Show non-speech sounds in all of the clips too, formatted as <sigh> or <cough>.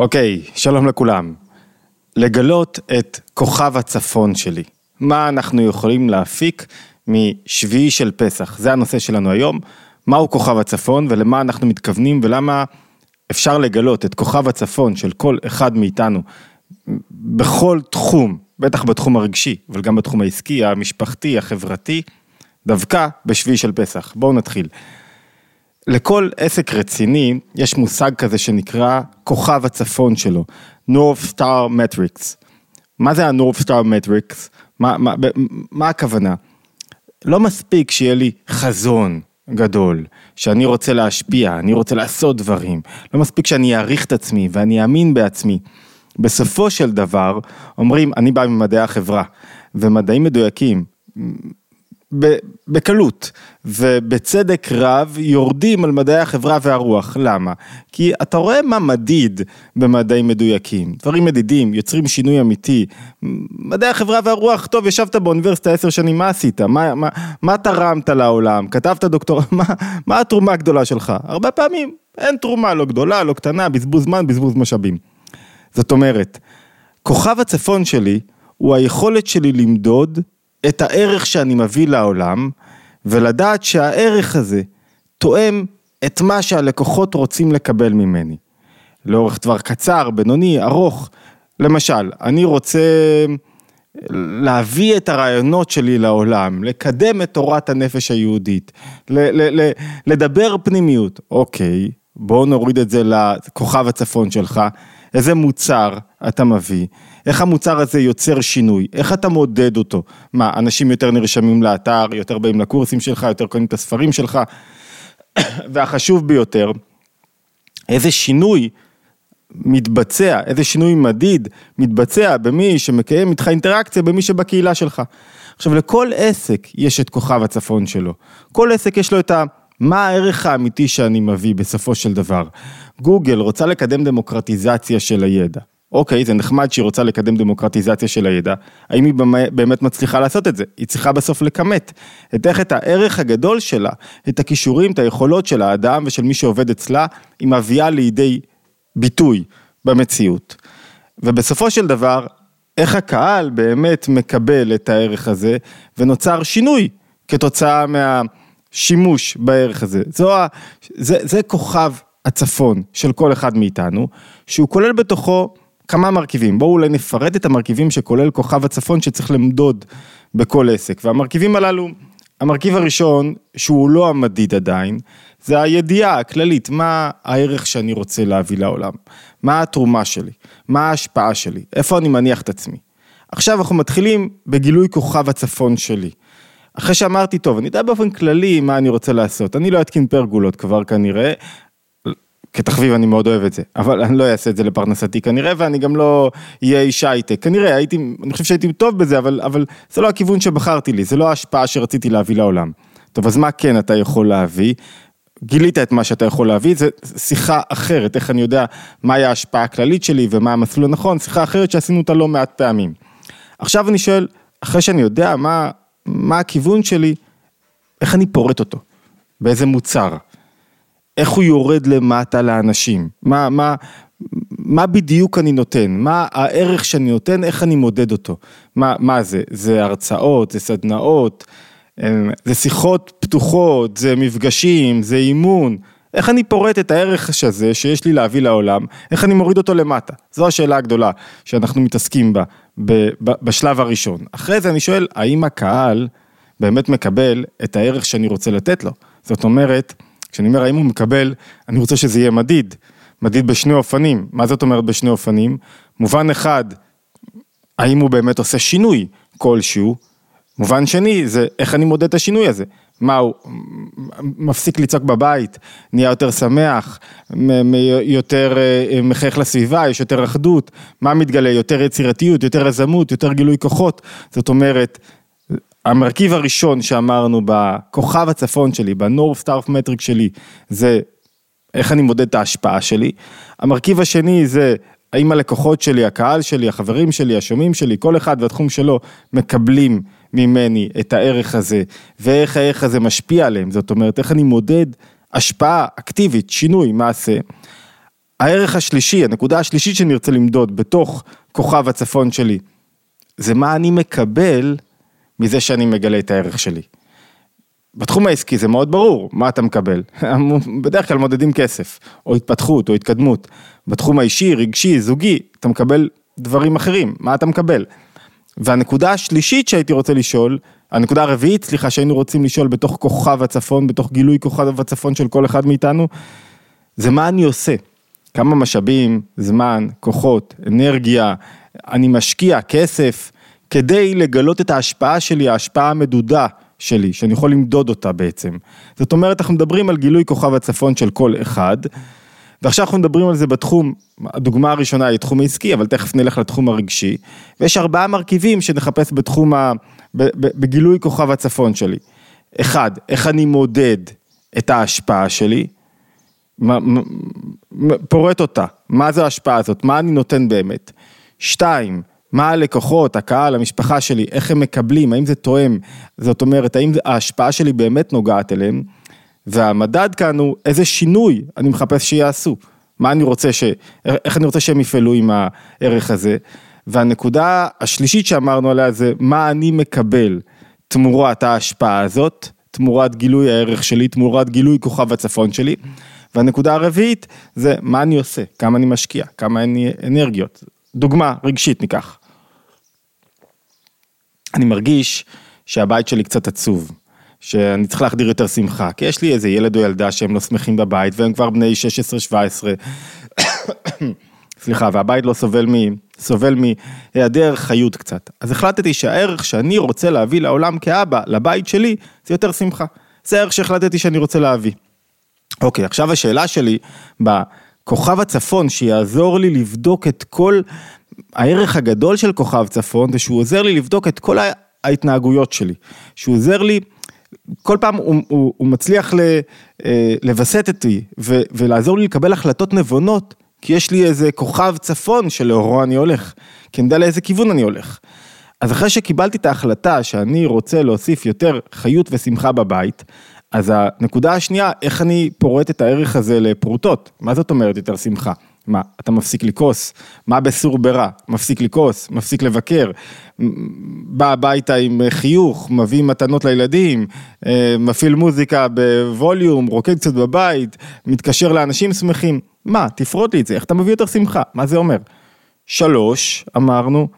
אוקיי, שלום לכולם. לגלות את כוכב הצפון שלי. מה אנחנו יכולים להפיק משביעי של פסח? זה הנושא שלנו היום. מהו כוכב הצפון ולמה אנחנו מתכוונים ולמה אפשר לגלות את כוכב הצפון של כל אחד מאיתנו בכל תחום, בטח בתחום הרגשי, אבל גם בתחום העסקי, המשפחתי, החברתי, דווקא בשביעי של פסח. בואו נתחיל. לכל עסק רציני יש מושג כזה שנקרא כוכב הצפון שלו, North Star Metrics. מה זה ה-North Star Metrics? מה, מה, מה הכוונה? לא מספיק שיהיה לי חזון גדול, שאני רוצה להשפיע, אני רוצה לעשות דברים, לא מספיק שאני אעריך את עצמי ואני אאמין בעצמי. בסופו של דבר, אומרים, אני בא ממדעי החברה, ומדעים מדויקים, בקלות ובצדק רב יורדים על מדעי החברה והרוח, למה? כי אתה רואה מה מדיד במדעים מדויקים, דברים מדידים, יוצרים שינוי אמיתי, מדעי החברה והרוח, טוב ישבת באוניברסיטה עשר שנים, מה עשית? מה, מה, מה תרמת לעולם? כתבת דוקטור, <laughs> מה, מה התרומה הגדולה שלך? הרבה פעמים אין תרומה, לא גדולה, לא קטנה, בזבוז זמן, בזבוז משאבים. זאת אומרת, כוכב הצפון שלי הוא היכולת שלי למדוד את הערך שאני מביא לעולם, ולדעת שהערך הזה תואם את מה שהלקוחות רוצים לקבל ממני. לאורך דבר קצר, בינוני, ארוך. למשל, אני רוצה להביא את הרעיונות שלי לעולם, לקדם את תורת הנפש היהודית, ל- ל- לדבר פנימיות. אוקיי, בואו נוריד את זה לכוכב הצפון שלך, איזה מוצר אתה מביא, איך המוצר הזה יוצר שינוי, איך אתה מודד אותו, מה, אנשים יותר נרשמים לאתר, יותר באים לקורסים שלך, יותר קונים את הספרים שלך, <coughs> והחשוב ביותר, איזה שינוי מתבצע, איזה שינוי מדיד מתבצע במי שמקיים איתך אינטראקציה, במי שבקהילה שלך. עכשיו לכל עסק יש את כוכב הצפון שלו, כל עסק יש לו את ה... מה הערך האמיתי שאני מביא בסופו של דבר? גוגל רוצה לקדם דמוקרטיזציה של הידע. אוקיי, זה נחמד שהיא רוצה לקדם דמוקרטיזציה של הידע, האם היא באמת מצליחה לעשות את זה? היא צריכה בסוף לכמת את איך את הערך הגדול שלה, את הכישורים, את היכולות של האדם ושל מי שעובד אצלה, היא מביאה לידי ביטוי במציאות. ובסופו של דבר, איך הקהל באמת מקבל את הערך הזה, ונוצר שינוי כתוצאה מהשימוש בערך הזה. זו, זה, זה כוכב הצפון של כל אחד מאיתנו, שהוא כולל בתוכו כמה מרכיבים, בואו אולי נפרט את המרכיבים שכולל כוכב הצפון שצריך למדוד בכל עסק, והמרכיבים הללו, המרכיב הראשון, שהוא לא המדיד עדיין, זה הידיעה הכללית, מה הערך שאני רוצה להביא לעולם, מה התרומה שלי, מה ההשפעה שלי, איפה אני מניח את עצמי. עכשיו אנחנו מתחילים בגילוי כוכב הצפון שלי. אחרי שאמרתי, טוב, אני יודע באופן כללי מה אני רוצה לעשות, אני לא אתקין פרגולות כבר כנראה, כתחביב אני מאוד אוהב את זה, אבל אני לא אעשה את זה לפרנסתי כנראה, ואני גם לא אהיה איש הייטק, כנראה הייתי, אני חושב שהייתי טוב בזה, אבל, אבל זה לא הכיוון שבחרתי לי, זה לא ההשפעה שרציתי להביא לעולם. טוב, אז מה כן אתה יכול להביא? גילית את מה שאתה יכול להביא, זה שיחה אחרת, איך אני יודע מהי ההשפעה הכללית שלי ומה המסלול הנכון, שיחה אחרת שעשינו אותה לא מעט פעמים. עכשיו אני שואל, אחרי שאני יודע מה, מה הכיוון שלי, איך אני פורט אותו? באיזה מוצר? איך הוא יורד למטה לאנשים, מה, מה, מה בדיוק אני נותן, מה הערך שאני נותן, איך אני מודד אותו, מה, מה זה, זה הרצאות, זה סדנאות, אמ, זה שיחות פתוחות, זה מפגשים, זה אימון, איך אני פורט את הערך הזה שיש לי להביא לעולם, איך אני מוריד אותו למטה, זו השאלה הגדולה שאנחנו מתעסקים בה בשלב הראשון. אחרי זה אני שואל, האם הקהל באמת מקבל את הערך שאני רוצה לתת לו? זאת אומרת, כשאני אומר האם הוא מקבל, אני רוצה שזה יהיה מדיד, מדיד בשני אופנים. מה זאת אומרת בשני אופנים? מובן אחד, האם הוא באמת עושה שינוי כלשהו, מובן שני, זה איך אני מודד את השינוי הזה. מה הוא מפסיק לצעוק בבית, נהיה יותר שמח, יותר אה, מחייך לסביבה, יש יותר אחדות, מה מתגלה? יותר יצירתיות, יותר יזמות, יותר גילוי כוחות. זאת אומרת, המרכיב הראשון שאמרנו בכוכב הצפון שלי, בנורף סטארף מטריק שלי, זה איך אני מודד את ההשפעה שלי. המרכיב השני זה האם הלקוחות שלי, הקהל שלי, החברים שלי, השומעים שלי, כל אחד והתחום שלו מקבלים ממני את הערך הזה, ואיך הערך הזה משפיע עליהם, זאת אומרת איך אני מודד השפעה אקטיבית, שינוי, מעשה. הערך השלישי, הנקודה השלישית שאני רוצה למדוד בתוך כוכב הצפון שלי, זה מה אני מקבל מזה שאני מגלה את הערך שלי. בתחום העסקי זה מאוד ברור, מה אתה מקבל? <laughs> בדרך כלל מודדים כסף, או התפתחות, או התקדמות. בתחום האישי, רגשי, זוגי, אתה מקבל דברים אחרים, מה אתה מקבל? והנקודה השלישית שהייתי רוצה לשאול, הנקודה הרביעית, סליחה, שהיינו רוצים לשאול בתוך כוכב הצפון, בתוך גילוי כוכב הצפון של כל אחד מאיתנו, זה מה אני עושה. כמה משאבים, זמן, כוחות, אנרגיה, אני משקיע כסף, כדי לגלות את ההשפעה שלי, ההשפעה המדודה שלי, שאני יכול למדוד אותה בעצם. זאת אומרת, אנחנו מדברים על גילוי כוכב הצפון של כל אחד, ועכשיו אנחנו מדברים על זה בתחום, הדוגמה הראשונה היא תחום העסקי, אבל תכף נלך לתחום הרגשי, ויש ארבעה מרכיבים שנחפש בתחום, ה, בגילוי כוכב הצפון שלי. אחד, איך אני מודד את ההשפעה שלי, פורט אותה, מה זו ההשפעה הזאת, מה אני נותן באמת. שתיים, מה הלקוחות, הקהל, המשפחה שלי, איך הם מקבלים, האם זה תואם, זאת אומרת, האם ההשפעה שלי באמת נוגעת אליהם, והמדד כאן הוא איזה שינוי אני מחפש שיעשו, מה אני רוצה ש... איך אני רוצה שהם יפעלו עם הערך הזה, והנקודה השלישית שאמרנו עליה זה מה אני מקבל תמורת ההשפעה הזאת, תמורת גילוי הערך שלי, תמורת גילוי כוכב הצפון שלי, והנקודה הרביעית זה מה אני עושה, כמה אני משקיע, כמה לי אנרגיות. דוגמה רגשית ניקח. אני מרגיש שהבית שלי קצת עצוב, שאני צריך להחדיר יותר שמחה, כי יש לי איזה ילד או ילדה שהם לא שמחים בבית והם כבר בני 16-17, <coughs> סליחה, והבית לא סובל מ... סובל מהיעדר חיות קצת. אז החלטתי שהערך שאני רוצה להביא לעולם כאבא, לבית שלי, זה יותר שמחה. זה הערך שהחלטתי שאני רוצה להביא. אוקיי, עכשיו השאלה שלי, בכוכב הצפון, שיעזור לי לבדוק את כל הערך הגדול של כוכב צפון, זה שהוא עוזר לי לבדוק את כל ההתנהגויות שלי. שהוא עוזר לי, כל פעם הוא, הוא, הוא מצליח אה, לווסת אותי ולעזור לי לקבל החלטות נבונות, כי יש לי איזה כוכב צפון שלאורו אני הולך, כי אני יודע לאיזה כיוון אני הולך. אז אחרי שקיבלתי את ההחלטה שאני רוצה להוסיף יותר חיות ושמחה בבית, אז הנקודה השנייה, איך אני פורט את הערך הזה לפרוטות? מה זאת אומרת יותר שמחה? מה, אתה מפסיק לכעוס? מה בסור ברע? מפסיק לכעוס, מפסיק לבקר, בא הביתה עם חיוך, מביא מתנות לילדים, אה, מפעיל מוזיקה בווליום, רוקד קצת בבית, מתקשר לאנשים שמחים. מה, תפרוט לי את זה, איך אתה מביא יותר שמחה? מה זה אומר? שלוש, אמרנו,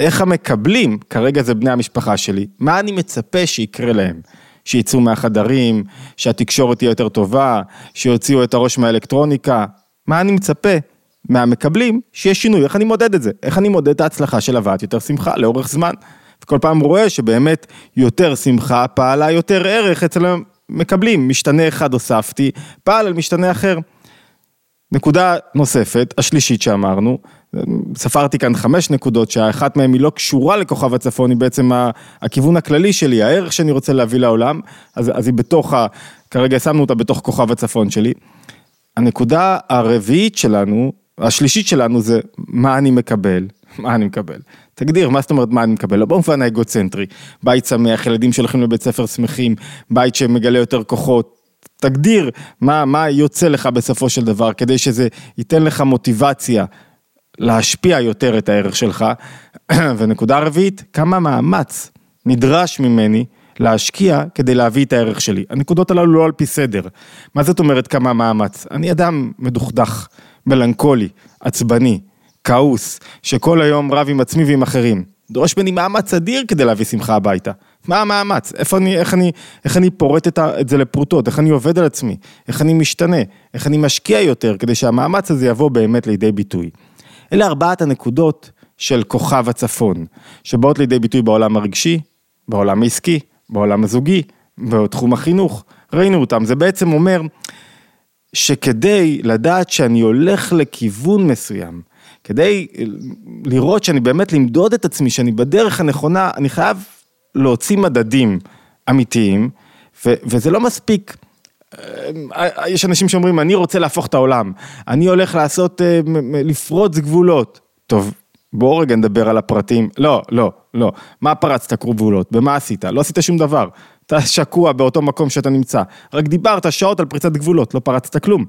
איך המקבלים, כרגע זה בני המשפחה שלי, מה אני מצפה שיקרה להם? שיצאו מהחדרים, שהתקשורת תהיה יותר טובה, שיוציאו את הראש מהאלקטרוניקה, מה אני מצפה מהמקבלים שיש שינוי, איך אני מודד את זה, איך אני מודד את ההצלחה של הבאת יותר שמחה לאורך זמן. וכל פעם רואה שבאמת יותר שמחה פעלה יותר ערך אצל המקבלים, משתנה אחד הוספתי, פעל על משתנה אחר. נקודה נוספת, השלישית שאמרנו, ספרתי כאן חמש נקודות שהאחת מהן היא לא קשורה לכוכב הצפון, היא בעצם הכיוון הכללי שלי, הערך שאני רוצה להביא לעולם, אז, אז היא בתוך, ה, כרגע שמנו אותה בתוך כוכב הצפון שלי. הנקודה הרביעית שלנו, השלישית שלנו זה מה אני מקבל, <laughs> מה אני מקבל. תגדיר, מה זאת אומרת מה אני מקבל? לא במובן האגוצנטרי, בית שמח, ילדים שהולכים לבית ספר שמחים, בית שמגלה יותר כוחות, תגדיר מה, מה יוצא לך בסופו של דבר, כדי שזה ייתן לך מוטיבציה להשפיע יותר את הערך שלך. <clears throat> ונקודה רביעית, כמה מאמץ נדרש ממני להשקיע כדי להביא את הערך שלי. הנקודות הללו לא על פי סדר. מה זאת אומרת כמה מאמץ? אני אדם מדוכדך, מלנכולי, עצבני, כעוס, שכל היום רב עם עצמי ועם אחרים. דורש ממני מאמץ אדיר כדי להביא שמחה הביתה. מה המאמץ? איפה אני, איך אני, איך אני פורט את, זה לפרוטות? איך אני עובד על עצמי? איך אני משתנה? איך אני משקיע יותר כדי שהמאמץ הזה יבוא באמת לידי ביטוי? אלה ארבעת הנקודות של כוכב הצפון, שבאות לידי ביטוי בעולם הרגשי, בעולם העסקי, בעולם הזוגי, בתחום החינוך. ראינו אותם, זה בעצם אומר שכדי לדעת שאני הולך לכיוון מסוים, כדי לראות שאני באמת למדוד את עצמי, שאני בדרך הנכונה, אני חייב להוציא מדדים אמיתיים, ו- וזה לא מספיק. אה, יש אנשים שאומרים, אני רוצה להפוך את העולם, אני הולך לעשות, אה, לפרוץ גבולות. טוב, בואו רגע נדבר על הפרטים. לא, לא, לא. מה פרצת גבולות? במה עשית? לא עשית שום דבר. אתה שקוע באותו מקום שאתה נמצא. רק דיברת שעות על פריצת גבולות, לא פרצת כלום.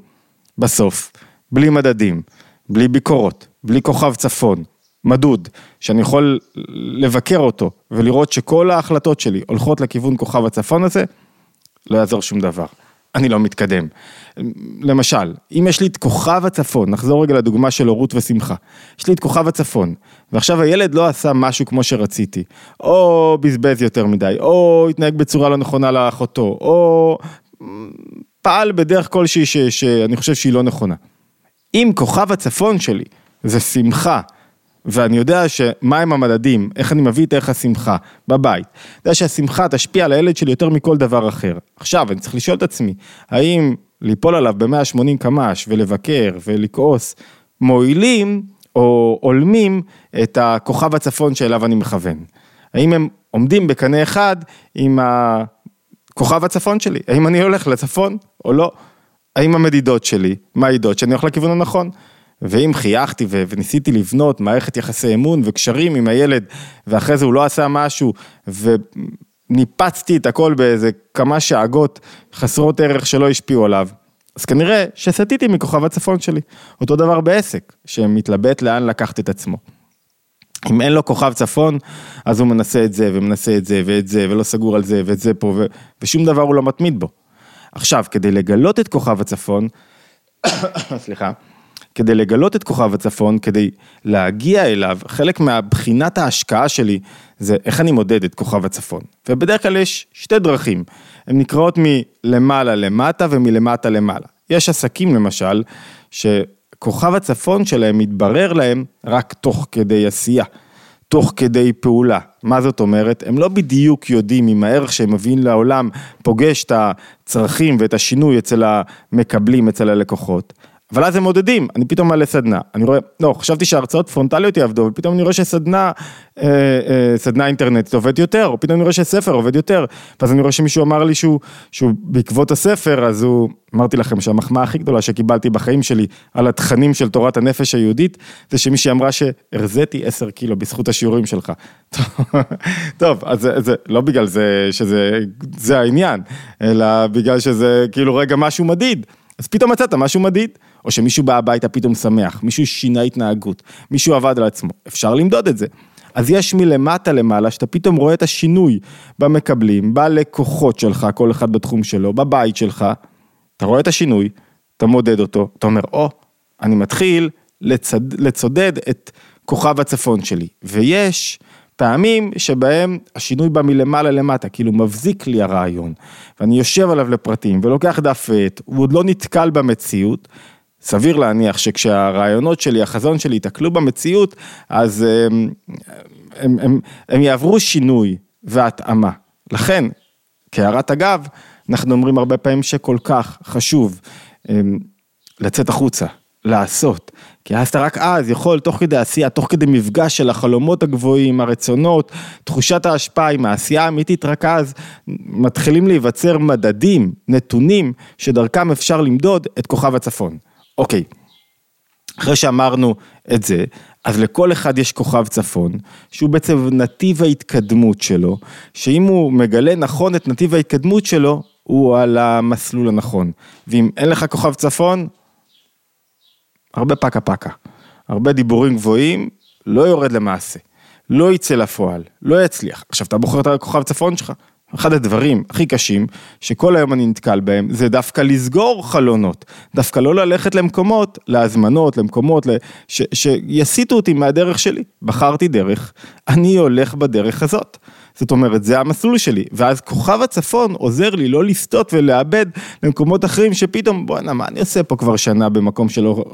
בסוף, בלי מדדים, בלי ביקורות, בלי כוכב צפון, מדוד, שאני יכול לבקר אותו ולראות שכל ההחלטות שלי הולכות לכיוון כוכב הצפון הזה, לא יעזור שום דבר. אני לא מתקדם. למשל, אם יש לי את כוכב הצפון, נחזור רגע לדוגמה של הורות ושמחה. יש לי את כוכב הצפון, ועכשיו הילד לא עשה משהו כמו שרציתי, או בזבז יותר מדי, או התנהג בצורה לא נכונה לאחותו, או פעל בדרך כלשהי ש, שאני חושב שהיא לא נכונה. אם כוכב הצפון שלי זה שמחה, ואני יודע שמה הם המדדים, איך אני מביא את ערך השמחה בבית. אני יודע שהשמחה תשפיע על הילד שלי יותר מכל דבר אחר. עכשיו, אני צריך לשאול את עצמי, האם ליפול עליו ב-180 קמ"ש ולבקר ולכעוס, מועילים או הולמים את הכוכב הצפון שאליו אני מכוון? האם הם עומדים בקנה אחד עם הכוכב הצפון שלי? האם אני הולך לצפון או לא? האם המדידות שלי מעידות שאני הולך לכיוון הנכון? ואם חייכתי וניסיתי לבנות מערכת יחסי אמון וקשרים עם הילד, ואחרי זה הוא לא עשה משהו, וניפצתי את הכל באיזה כמה שאגות חסרות ערך שלא השפיעו עליו, אז כנראה שסטיתי מכוכב הצפון שלי. אותו דבר בעסק, שמתלבט לאן לקחת את עצמו. אם אין לו כוכב צפון, אז הוא מנסה את זה, ומנסה את זה, ואת זה, ולא סגור על זה, ואת זה פה, ו... ושום דבר הוא לא מתמיד בו. עכשיו, כדי לגלות את כוכב הצפון, <coughs> סליחה, כדי לגלות את כוכב הצפון, כדי להגיע אליו, חלק מהבחינת ההשקעה שלי זה איך אני מודד את כוכב הצפון. ובדרך כלל יש שתי דרכים, הן נקראות מלמעלה למטה ומלמטה למעלה. יש עסקים למשל, שכוכב הצפון שלהם מתברר להם רק תוך כדי עשייה. תוך כדי פעולה. מה זאת אומרת? הם לא בדיוק יודעים אם הערך שהם מביאים לעולם פוגש את הצרכים ואת השינוי אצל המקבלים, אצל הלקוחות, אבל אז הם מודדים, אני פתאום מעלה סדנה, אני רואה, לא, חשבתי שההרצאות פרונטליות יעבדו, אבל פתאום אני רואה שסדנה, אה, אה, סדנה אינטרנטית עובד יותר, או פתאום אני רואה שספר עובד יותר, ואז אני רואה שמישהו אמר לי שהוא, שהוא בעקבות הספר, אז הוא, אמרתי לכם שהמחמאה הכי גדולה שקיבלתי בחיים שלי על התכנים של תורת הנפש היהודית, זה שמישהי אמרה שהרזיתי 10 קילו בזכות השיעורים שלך. <laughs> טוב, אז זה, זה לא בגלל זה שזה זה העניין, אלא בגלל שזה כאילו רגע משהו מדיד. אז פתאום מצאת משהו מדיד, או שמישהו בא הביתה פתאום שמח, מישהו שינה התנהגות, מישהו עבד על עצמו, אפשר למדוד את זה. אז יש מלמטה למעלה, שאתה פתאום רואה את השינוי במקבלים, בלקוחות שלך, כל אחד בתחום שלו, בבית שלך, אתה רואה את השינוי, אתה מודד אותו, אתה אומר, או, oh, אני מתחיל לצד, לצודד את כוכב הצפון שלי, ויש פעמים שבהם השינוי בא מלמעלה למטה, כאילו מבזיק לי הרעיון, ואני יושב עליו לפרטים ולוקח דף ועט, הוא עוד לא נתקל במציאות, סביר להניח שכשהרעיונות שלי, החזון שלי ייתקלו במציאות, אז הם, הם, הם, הם יעברו שינוי והתאמה. לכן, כהערת אגב, אנחנו אומרים הרבה פעמים שכל כך חשוב לצאת החוצה, לעשות, כי אז אתה רק אז יכול תוך כדי עשייה, תוך כדי מפגש של החלומות הגבוהים, הרצונות, תחושת ההשפעה עם העשייה האמיתית, רק אז מתחילים להיווצר מדדים, נתונים, שדרכם אפשר למדוד את כוכב הצפון. אוקיי, אחרי שאמרנו את זה, אז לכל אחד יש כוכב צפון, שהוא בעצם נתיב ההתקדמות שלו, שאם הוא מגלה נכון את נתיב ההתקדמות שלו, הוא על המסלול הנכון. ואם אין לך כוכב צפון, הרבה פקה פקה, הרבה דיבורים גבוהים, לא יורד למעשה, לא יצא לפועל, לא יצליח. עכשיו אתה בוחר את הכוכב צפון שלך. אחד הדברים הכי קשים שכל היום אני נתקל בהם זה דווקא לסגור חלונות, דווקא לא ללכת למקומות, להזמנות, למקומות ש, שיסיטו אותי מהדרך שלי. בחרתי דרך, אני הולך בדרך הזאת. זאת אומרת, זה המסלול שלי, ואז כוכב הצפון עוזר לי לא לסטות ולאבד למקומות אחרים שפתאום, בואנה, מה אני עושה פה כבר שנה במקום שלא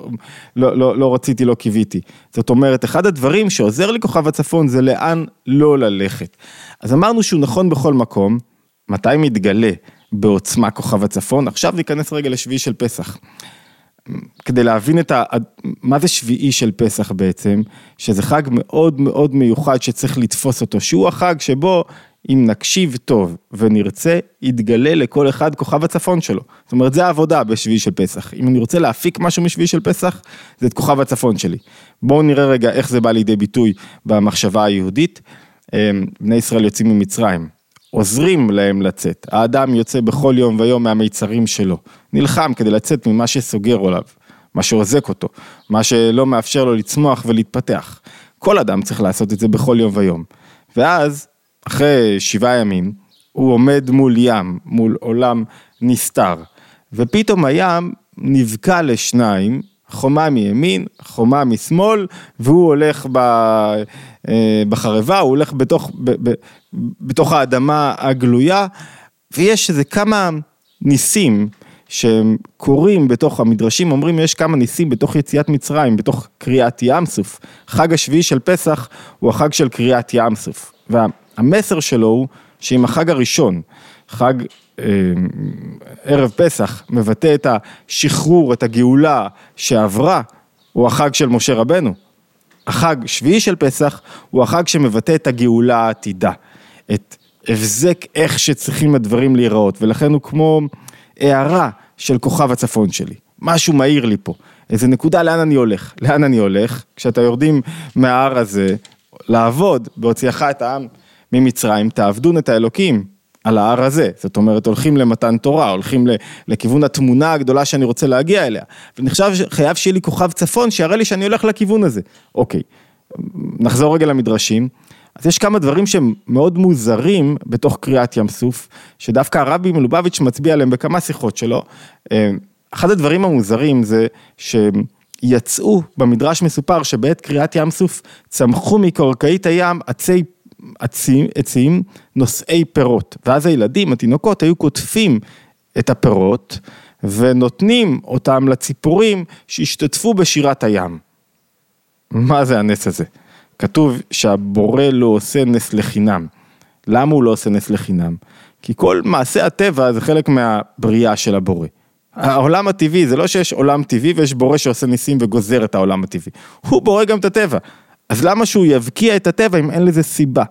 לא, לא, לא רציתי, לא קיוויתי. זאת אומרת, אחד הדברים שעוזר לי כוכב הצפון זה לאן לא ללכת. אז אמרנו שהוא נכון בכל מקום, מתי מתגלה בעוצמה כוכב הצפון? עכשיו ניכנס רגע לשביעי של פסח. כדי להבין את ה... מה זה שביעי של פסח בעצם, שזה חג מאוד מאוד מיוחד שצריך לתפוס אותו, שהוא החג שבו אם נקשיב טוב ונרצה, יתגלה לכל אחד כוכב הצפון שלו. זאת אומרת, זה העבודה בשביעי של פסח. אם אני רוצה להפיק משהו משביעי של פסח, זה את כוכב הצפון שלי. בואו נראה רגע איך זה בא לידי ביטוי במחשבה היהודית. אמ, בני ישראל יוצאים ממצרים. עוזרים להם לצאת. האדם יוצא בכל יום ויום מהמיצרים שלו, נלחם כדי לצאת ממה שסוגר עליו. מה שעוזק אותו, מה שלא מאפשר לו לצמוח ולהתפתח. כל אדם צריך לעשות את זה בכל יום ויום. ואז, אחרי שבעה ימים, הוא עומד מול ים, מול עולם נסתר, ופתאום הים נבקע לשניים, חומה מימין, חומה משמאל, והוא הולך ב, אה, בחרבה, הוא הולך בתוך, ב, ב, בתוך האדמה הגלויה, ויש איזה כמה ניסים שהם קורים בתוך המדרשים, אומרים יש כמה ניסים בתוך יציאת מצרים, בתוך קריאת ים סוף. חג השביעי של פסח הוא החג של קריאת ים סוף. והמסר שלו הוא שאם החג הראשון, חג אה, ערב פסח, מבטא את השחרור, את הגאולה שעברה, הוא החג של משה רבנו. החג שביעי של פסח הוא החג שמבטא את הגאולה העתידה, את הבזק איך שצריכים הדברים להיראות, ולכן הוא כמו הערה של כוכב הצפון שלי. משהו מאיר לי פה, איזה נקודה לאן אני הולך. לאן אני הולך? כשאתה יורדים מההר הזה, לעבוד בהוציאך את העם ממצרים, תעבדון את האלוקים על ההר הזה. זאת אומרת, הולכים למתן תורה, הולכים לכיוון התמונה הגדולה שאני רוצה להגיע אליה. ואני חושב שחייב שיהיה לי כוכב צפון שיראה לי שאני הולך לכיוון הזה. אוקיי, נחזור רגע למדרשים. אז יש כמה דברים שהם מאוד מוזרים בתוך קריאת ים סוף, שדווקא הרבי מלובביץ' מצביע עליהם בכמה שיחות שלו. אה, אחד הדברים המוזרים זה שיצאו, במדרש מסופר שבעת קריאת ים סוף צמחו מקרקעית הים עצי עצים, עצים נושאי פירות, ואז הילדים, התינוקות, היו קוטפים את הפירות ונותנים אותם לציפורים שהשתתפו בשירת הים. מה זה הנס הזה? כתוב שהבורא לא עושה נס לחינם. למה הוא לא עושה נס לחינם? כי כל מעשה הטבע זה חלק מהבריאה של הבורא. העולם הטבעי, זה לא שיש עולם טבעי ויש בורא שעושה ניסים וגוזר את העולם הטבעי. הוא בורא גם את הטבע. אז למה שהוא יבקיע את הטבע אם אין לזה סיבה,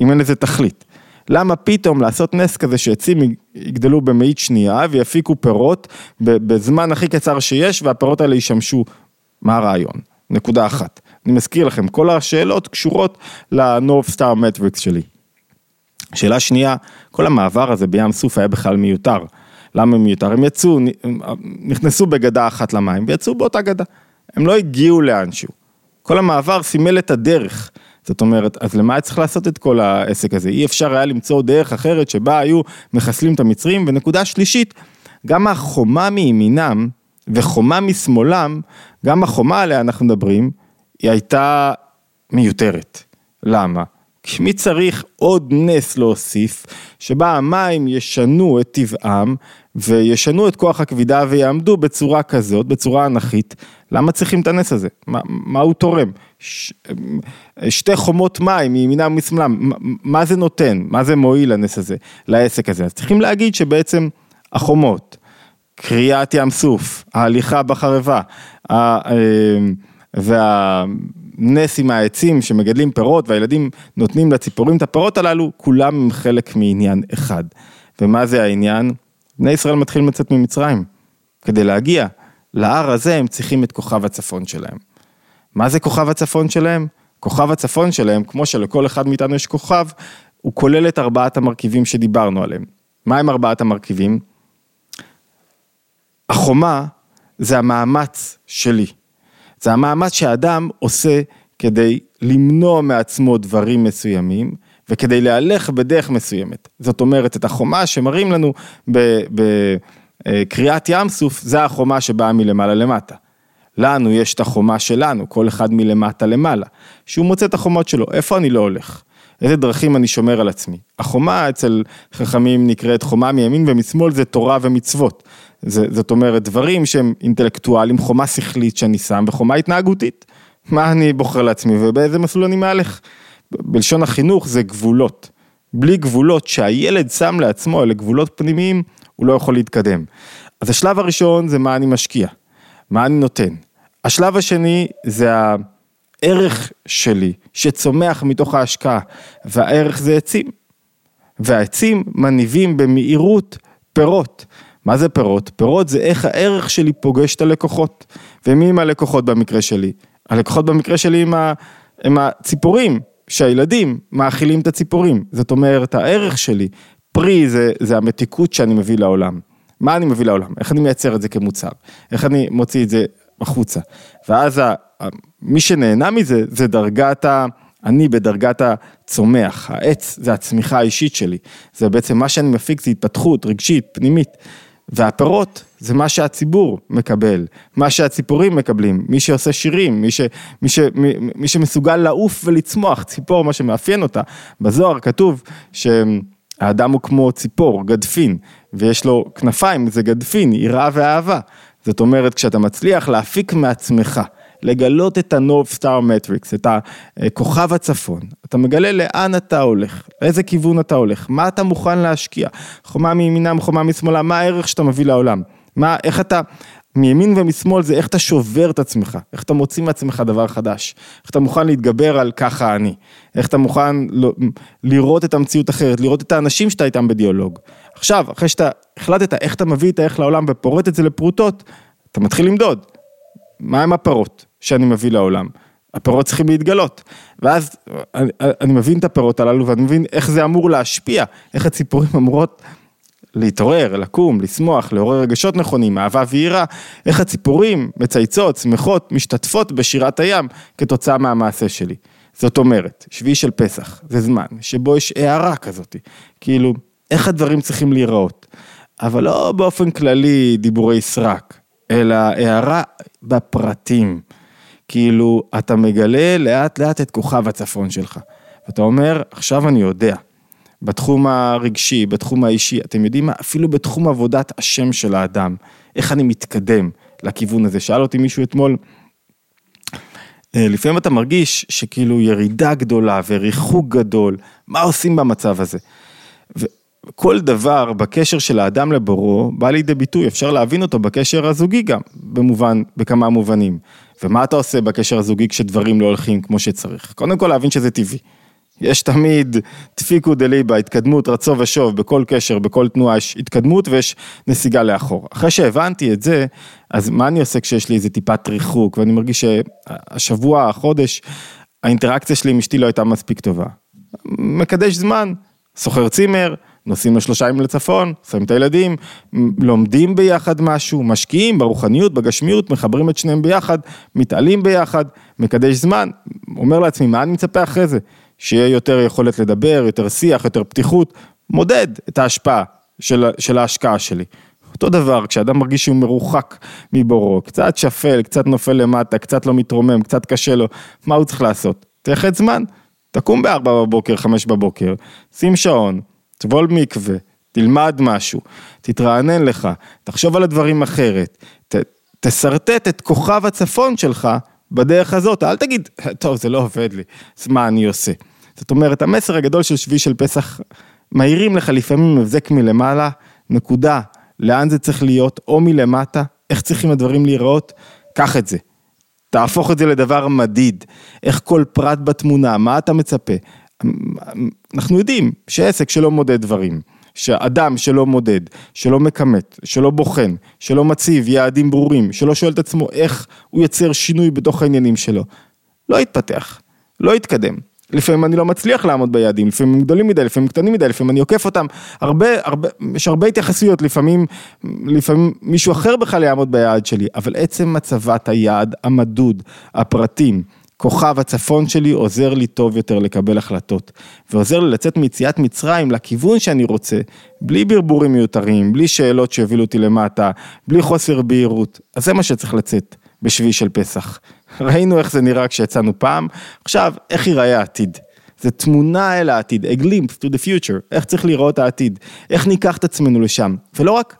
אם אין לזה תכלית? למה פתאום לעשות נס כזה שעצים יגדלו במאית שנייה ויפיקו פירות בזמן הכי קצר שיש והפירות האלה ישמשו, מה הרעיון? נקודה אחת. אני מזכיר לכם, כל השאלות קשורות ל-North Star Matrix שלי. שאלה שנייה, כל המעבר הזה בים סוף היה בכלל מיותר. למה מיותר? הם יצאו, נכנסו בגדה אחת למים ויצאו באותה גדה. הם לא הגיעו לאנשהו. כל המעבר סימל את הדרך. זאת אומרת, אז למה היה צריך לעשות את כל העסק הזה? אי אפשר היה למצוא דרך אחרת שבה היו מחסלים את המצרים. ונקודה שלישית, גם החומה מימינם וחומה משמאלם, גם החומה עליה אנחנו מדברים, היא הייתה מיותרת. למה? כי מי צריך עוד נס להוסיף, שבה המים ישנו את טבעם וישנו את כוח הכבידה ויעמדו בצורה כזאת, בצורה אנכית, למה צריכים את הנס הזה? מה, מה הוא תורם? ש, שתי חומות מים מימינם ומשמאלם, מה, מה זה נותן? מה זה מועיל הנס הזה, לעסק הזה? אז צריכים להגיד שבעצם החומות, קריעת ים סוף, ההליכה בחרבה, אה, והנס עם העצים שמגדלים פירות והילדים נותנים לציפורים את הפירות הללו, כולם הם חלק מעניין אחד. ומה זה העניין? בני ישראל מתחילים לצאת ממצרים. כדי להגיע להר הזה הם צריכים את כוכב הצפון שלהם. מה זה כוכב הצפון שלהם? כוכב הצפון שלהם, כמו שלכל אחד מאיתנו יש כוכב, הוא כולל את ארבעת המרכיבים שדיברנו עליהם. מה הם ארבעת המרכיבים? החומה זה המאמץ שלי. זה המאמץ שהאדם עושה כדי למנוע מעצמו דברים מסוימים וכדי להלך בדרך מסוימת. זאת אומרת, את החומה שמראים לנו בקריאת ים סוף, זה החומה שבאה מלמעלה למטה. לנו יש את החומה שלנו, כל אחד מלמטה למעלה, שהוא מוצא את החומות שלו, איפה אני לא הולך? איזה דרכים אני שומר על עצמי. החומה אצל חכמים נקראת חומה מימין ומשמאל זה תורה ומצוות. זה, זאת אומרת, דברים שהם אינטלקטואליים, חומה שכלית שאני שם וחומה התנהגותית. מה אני בוחר לעצמי ובאיזה מסלול אני מהלך. בלשון החינוך זה גבולות. בלי גבולות שהילד שם לעצמו, אלה גבולות פנימיים, הוא לא יכול להתקדם. אז השלב הראשון זה מה אני משקיע, מה אני נותן. השלב השני זה הערך שלי, שצומח מתוך ההשקעה, והערך זה עצים. והעצים מניבים במהירות פירות. מה זה פירות? פירות זה איך הערך שלי פוגש את הלקוחות. ומי עם הלקוחות במקרה שלי? הלקוחות במקרה שלי הם, ה, הם הציפורים, שהילדים מאכילים את הציפורים. זאת אומרת, הערך שלי, פרי זה, זה המתיקות שאני מביא לעולם. מה אני מביא לעולם? איך אני מייצר את זה כמוצר? איך אני מוציא את זה החוצה. ואז ה, מי שנהנה מזה, זה דרגת ה... אני בדרגת הצומח, העץ זה הצמיחה האישית שלי, זה בעצם מה שאני מפיק זה התפתחות רגשית, פנימית, והפירות זה מה שהציבור מקבל, מה שהציפורים מקבלים, מי שעושה שירים, מי, ש, מי, ש, מי, מי שמסוגל לעוף ולצמוח, ציפור, מה שמאפיין אותה, בזוהר כתוב שהאדם הוא כמו ציפור, גדפין, ויש לו כנפיים, זה גדפין, יראה ואהבה, זאת אומרת כשאתה מצליח להפיק מעצמך, לגלות את ה-North Star Matrix, את הכוכב הצפון, אתה מגלה לאן אתה הולך, לאיזה כיוון אתה הולך, מה אתה מוכן להשקיע, חומה מימינם, חומה משמאלה, מה הערך שאתה מביא לעולם, מה, איך אתה, מימין ומשמאל זה איך אתה שובר את עצמך, איך אתה מוציא מעצמך דבר חדש, איך אתה מוכן להתגבר על ככה אני, איך אתה מוכן לראות את המציאות אחרת, לראות את האנשים שאתה איתם בדיאלוג. עכשיו, אחרי שאתה החלטת איך אתה מביא את הערך לעולם ופורט את זה לפרוטות, אתה מתחיל למדוד. מה הם הפירות שאני מביא לעולם? הפירות צריכים להתגלות. ואז אני, אני מבין את הפירות הללו ואני מבין איך זה אמור להשפיע, איך הציפורים אמורות להתעורר, לקום, לשמוח, לעורר רגשות נכונים, אהבה ויראה, איך הציפורים מצייצות, שמחות, משתתפות בשירת הים כתוצאה מהמעשה שלי. זאת אומרת, שביעי של פסח, זה זמן שבו יש הערה כזאת, כאילו, איך הדברים צריכים להיראות, אבל לא באופן כללי דיבורי סרק, אלא הערה בפרטים. כאילו, אתה מגלה לאט לאט את כוכב הצפון שלך. ואתה אומר, עכשיו אני יודע. בתחום הרגשי, בתחום האישי, אתם יודעים מה? אפילו בתחום עבודת השם של האדם, איך אני מתקדם לכיוון הזה. שאל אותי מישהו אתמול, אה, לפעמים אתה מרגיש שכאילו ירידה גדולה וריחוק גדול, מה עושים במצב הזה? כל דבר בקשר של האדם לבורו בא לידי ביטוי, אפשר להבין אותו בקשר הזוגי גם, במובן, בכמה מובנים. ומה אתה עושה בקשר הזוגי כשדברים לא הולכים כמו שצריך? קודם כל להבין שזה טבעי. יש תמיד דפיקו דליבה, התקדמות, רצו ושוב, בכל קשר, בכל תנועה יש התקדמות ויש נסיגה לאחור. אחרי שהבנתי את זה, אז מה אני עושה כשיש לי איזה טיפת ריחוק, ואני מרגיש שהשבוע, החודש, האינטראקציה שלי עם אשתי לא הייתה מספיק טובה. מקדש זמן, סוחר צימר, נוסעים לשלושה ימים לצפון, שמים את הילדים, לומדים ביחד משהו, משקיעים ברוחניות, בגשמיות, מחברים את שניהם ביחד, מתעלים ביחד, מקדש זמן, אומר לעצמי, מה אני מצפה אחרי זה? שיהיה יותר יכולת לדבר, יותר שיח, יותר פתיחות, מודד את ההשפעה של, של ההשקעה שלי. אותו דבר, כשאדם מרגיש שהוא מרוחק מבורו, קצת שפל, קצת נופל למטה, קצת לא מתרומם, קצת קשה לו, מה הוא צריך לעשות? תייחד זמן, תקום בארבע בבוקר, חמש בבוקר, שים שעון, טבול מקווה, תלמד משהו, תתרענן לך, תחשוב על הדברים אחרת, ת, תשרטט את כוכב הצפון שלך בדרך הזאת, אל תגיד, טוב זה לא עובד לי, אז מה אני עושה? זאת אומרת, המסר הגדול של שביעי של פסח, מאירים לך לפעמים הבזק מלמעלה, נקודה, לאן זה צריך להיות, או מלמטה, איך צריכים הדברים להיראות, קח את זה. תהפוך את זה לדבר מדיד, איך כל פרט בתמונה, מה אתה מצפה? אנחנו יודעים שעסק שלא מודד דברים, שאדם שלא מודד, שלא מכמת, שלא בוחן, שלא מציב יעדים ברורים, שלא שואל את עצמו איך הוא ייצר שינוי בתוך העניינים שלו, לא יתפתח, לא יתקדם. לפעמים אני לא מצליח לעמוד ביעדים, לפעמים הם גדולים מדי, לפעמים קטנים מדי, לפעמים אני עוקף אותם, הרבה, הרבה, יש הרבה התייחסויות, לפעמים, לפעמים מישהו אחר בכלל יעמוד ביעד שלי, אבל עצם הצבת היעד המדוד, הפרטים, כוכב הצפון שלי עוזר לי טוב יותר לקבל החלטות, ועוזר לי לצאת מיציאת מצרים לכיוון שאני רוצה, בלי ברבורים מיותרים, בלי שאלות שהובילו אותי למטה, בלי חוסר בהירות, אז זה מה שצריך לצאת בשביעי של פסח. ראינו איך זה נראה כשיצאנו פעם, עכשיו איך ייראה העתיד. זה תמונה אל העתיד, a glimpse to the future, איך צריך לראות העתיד, איך ניקח את עצמנו לשם, ולא רק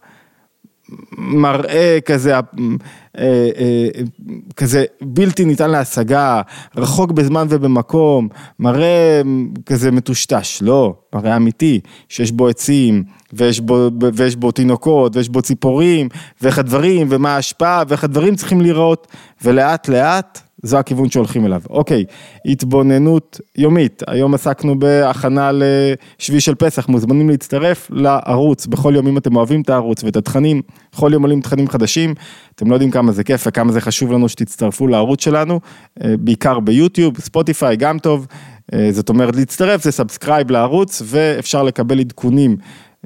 מראה כזה, כזה בלתי ניתן להשגה, רחוק בזמן ובמקום, מראה כזה מטושטש, לא, מראה אמיתי, שיש בו עצים, ויש בו, ויש בו תינוקות, ויש בו ציפורים, ואיך הדברים, ומה ההשפעה, ואיך הדברים צריכים להיראות, ולאט לאט זה הכיוון שהולכים אליו. אוקיי, התבוננות יומית, היום עסקנו בהכנה לשביעי של פסח, מוזמנים להצטרף לערוץ, בכל יום אם אתם אוהבים את הערוץ ואת התכנים, בכל יום עולים תכנים חדשים, אתם לא יודעים כמה זה כיף וכמה זה חשוב לנו שתצטרפו לערוץ שלנו, אה, בעיקר ביוטיוב, ספוטיפיי גם טוב, אה, זאת אומרת להצטרף זה subscribe לערוץ ואפשר לקבל עדכונים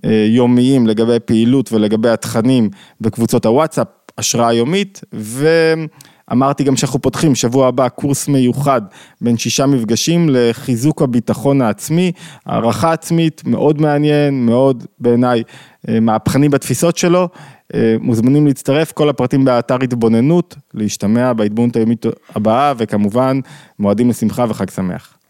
אה, יומיים לגבי פעילות ולגבי התכנים בקבוצות הוואטסאפ. השראה יומית, ואמרתי גם שאנחנו פותחים שבוע הבא קורס מיוחד בין שישה מפגשים לחיזוק הביטחון העצמי, הערכה עצמית, מאוד מעניין, מאוד בעיניי מהפכני בתפיסות שלו, מוזמנים להצטרף, כל הפרטים באתר התבוננות, להשתמע בהתבוננות היומית הבאה, וכמובן מועדים לשמחה וחג שמח.